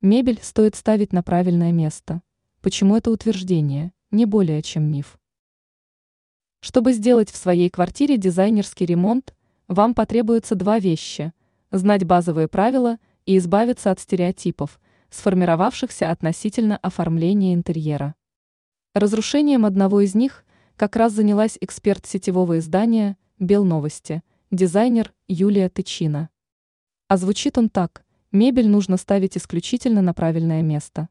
Мебель стоит ставить на правильное место. Почему это утверждение? Не более чем миф. Чтобы сделать в своей квартире дизайнерский ремонт, вам потребуются два вещи – знать базовые правила и избавиться от стереотипов, сформировавшихся относительно оформления интерьера. Разрушением одного из них как раз занялась эксперт сетевого издания «Белновости», дизайнер Юлия Тычина. А звучит он так – мебель нужно ставить исключительно на правильное место.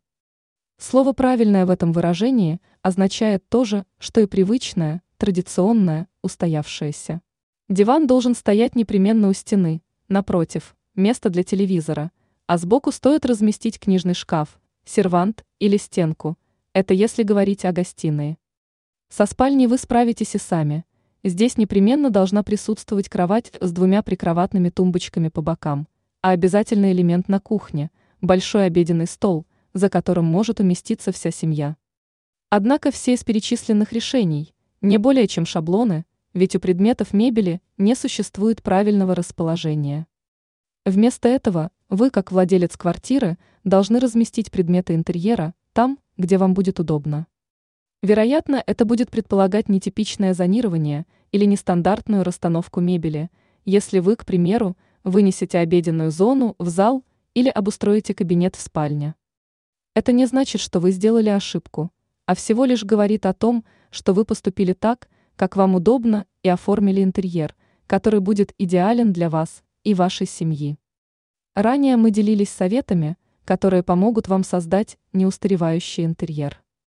Слово «правильное» в этом выражении означает то же, что и привычное, традиционное, устоявшееся. Диван должен стоять непременно у стены, напротив, место для телевизора, а сбоку стоит разместить книжный шкаф, сервант или стенку. Это если говорить о гостиной. Со спальней вы справитесь и сами. Здесь непременно должна присутствовать кровать с двумя прикроватными тумбочками по бокам, а обязательный элемент на кухне – большой обеденный стол, за которым может уместиться вся семья. Однако все из перечисленных решений – не более чем шаблоны – ведь у предметов мебели не существует правильного расположения. Вместо этого вы, как владелец квартиры, должны разместить предметы интерьера там, где вам будет удобно. Вероятно, это будет предполагать нетипичное зонирование или нестандартную расстановку мебели, если вы, к примеру, вынесете обеденную зону в зал или обустроите кабинет в спальне. Это не значит, что вы сделали ошибку, а всего лишь говорит о том, что вы поступили так, как вам удобно, и оформили интерьер, который будет идеален для вас и вашей семьи. Ранее мы делились советами, которые помогут вам создать неустаревающий интерьер.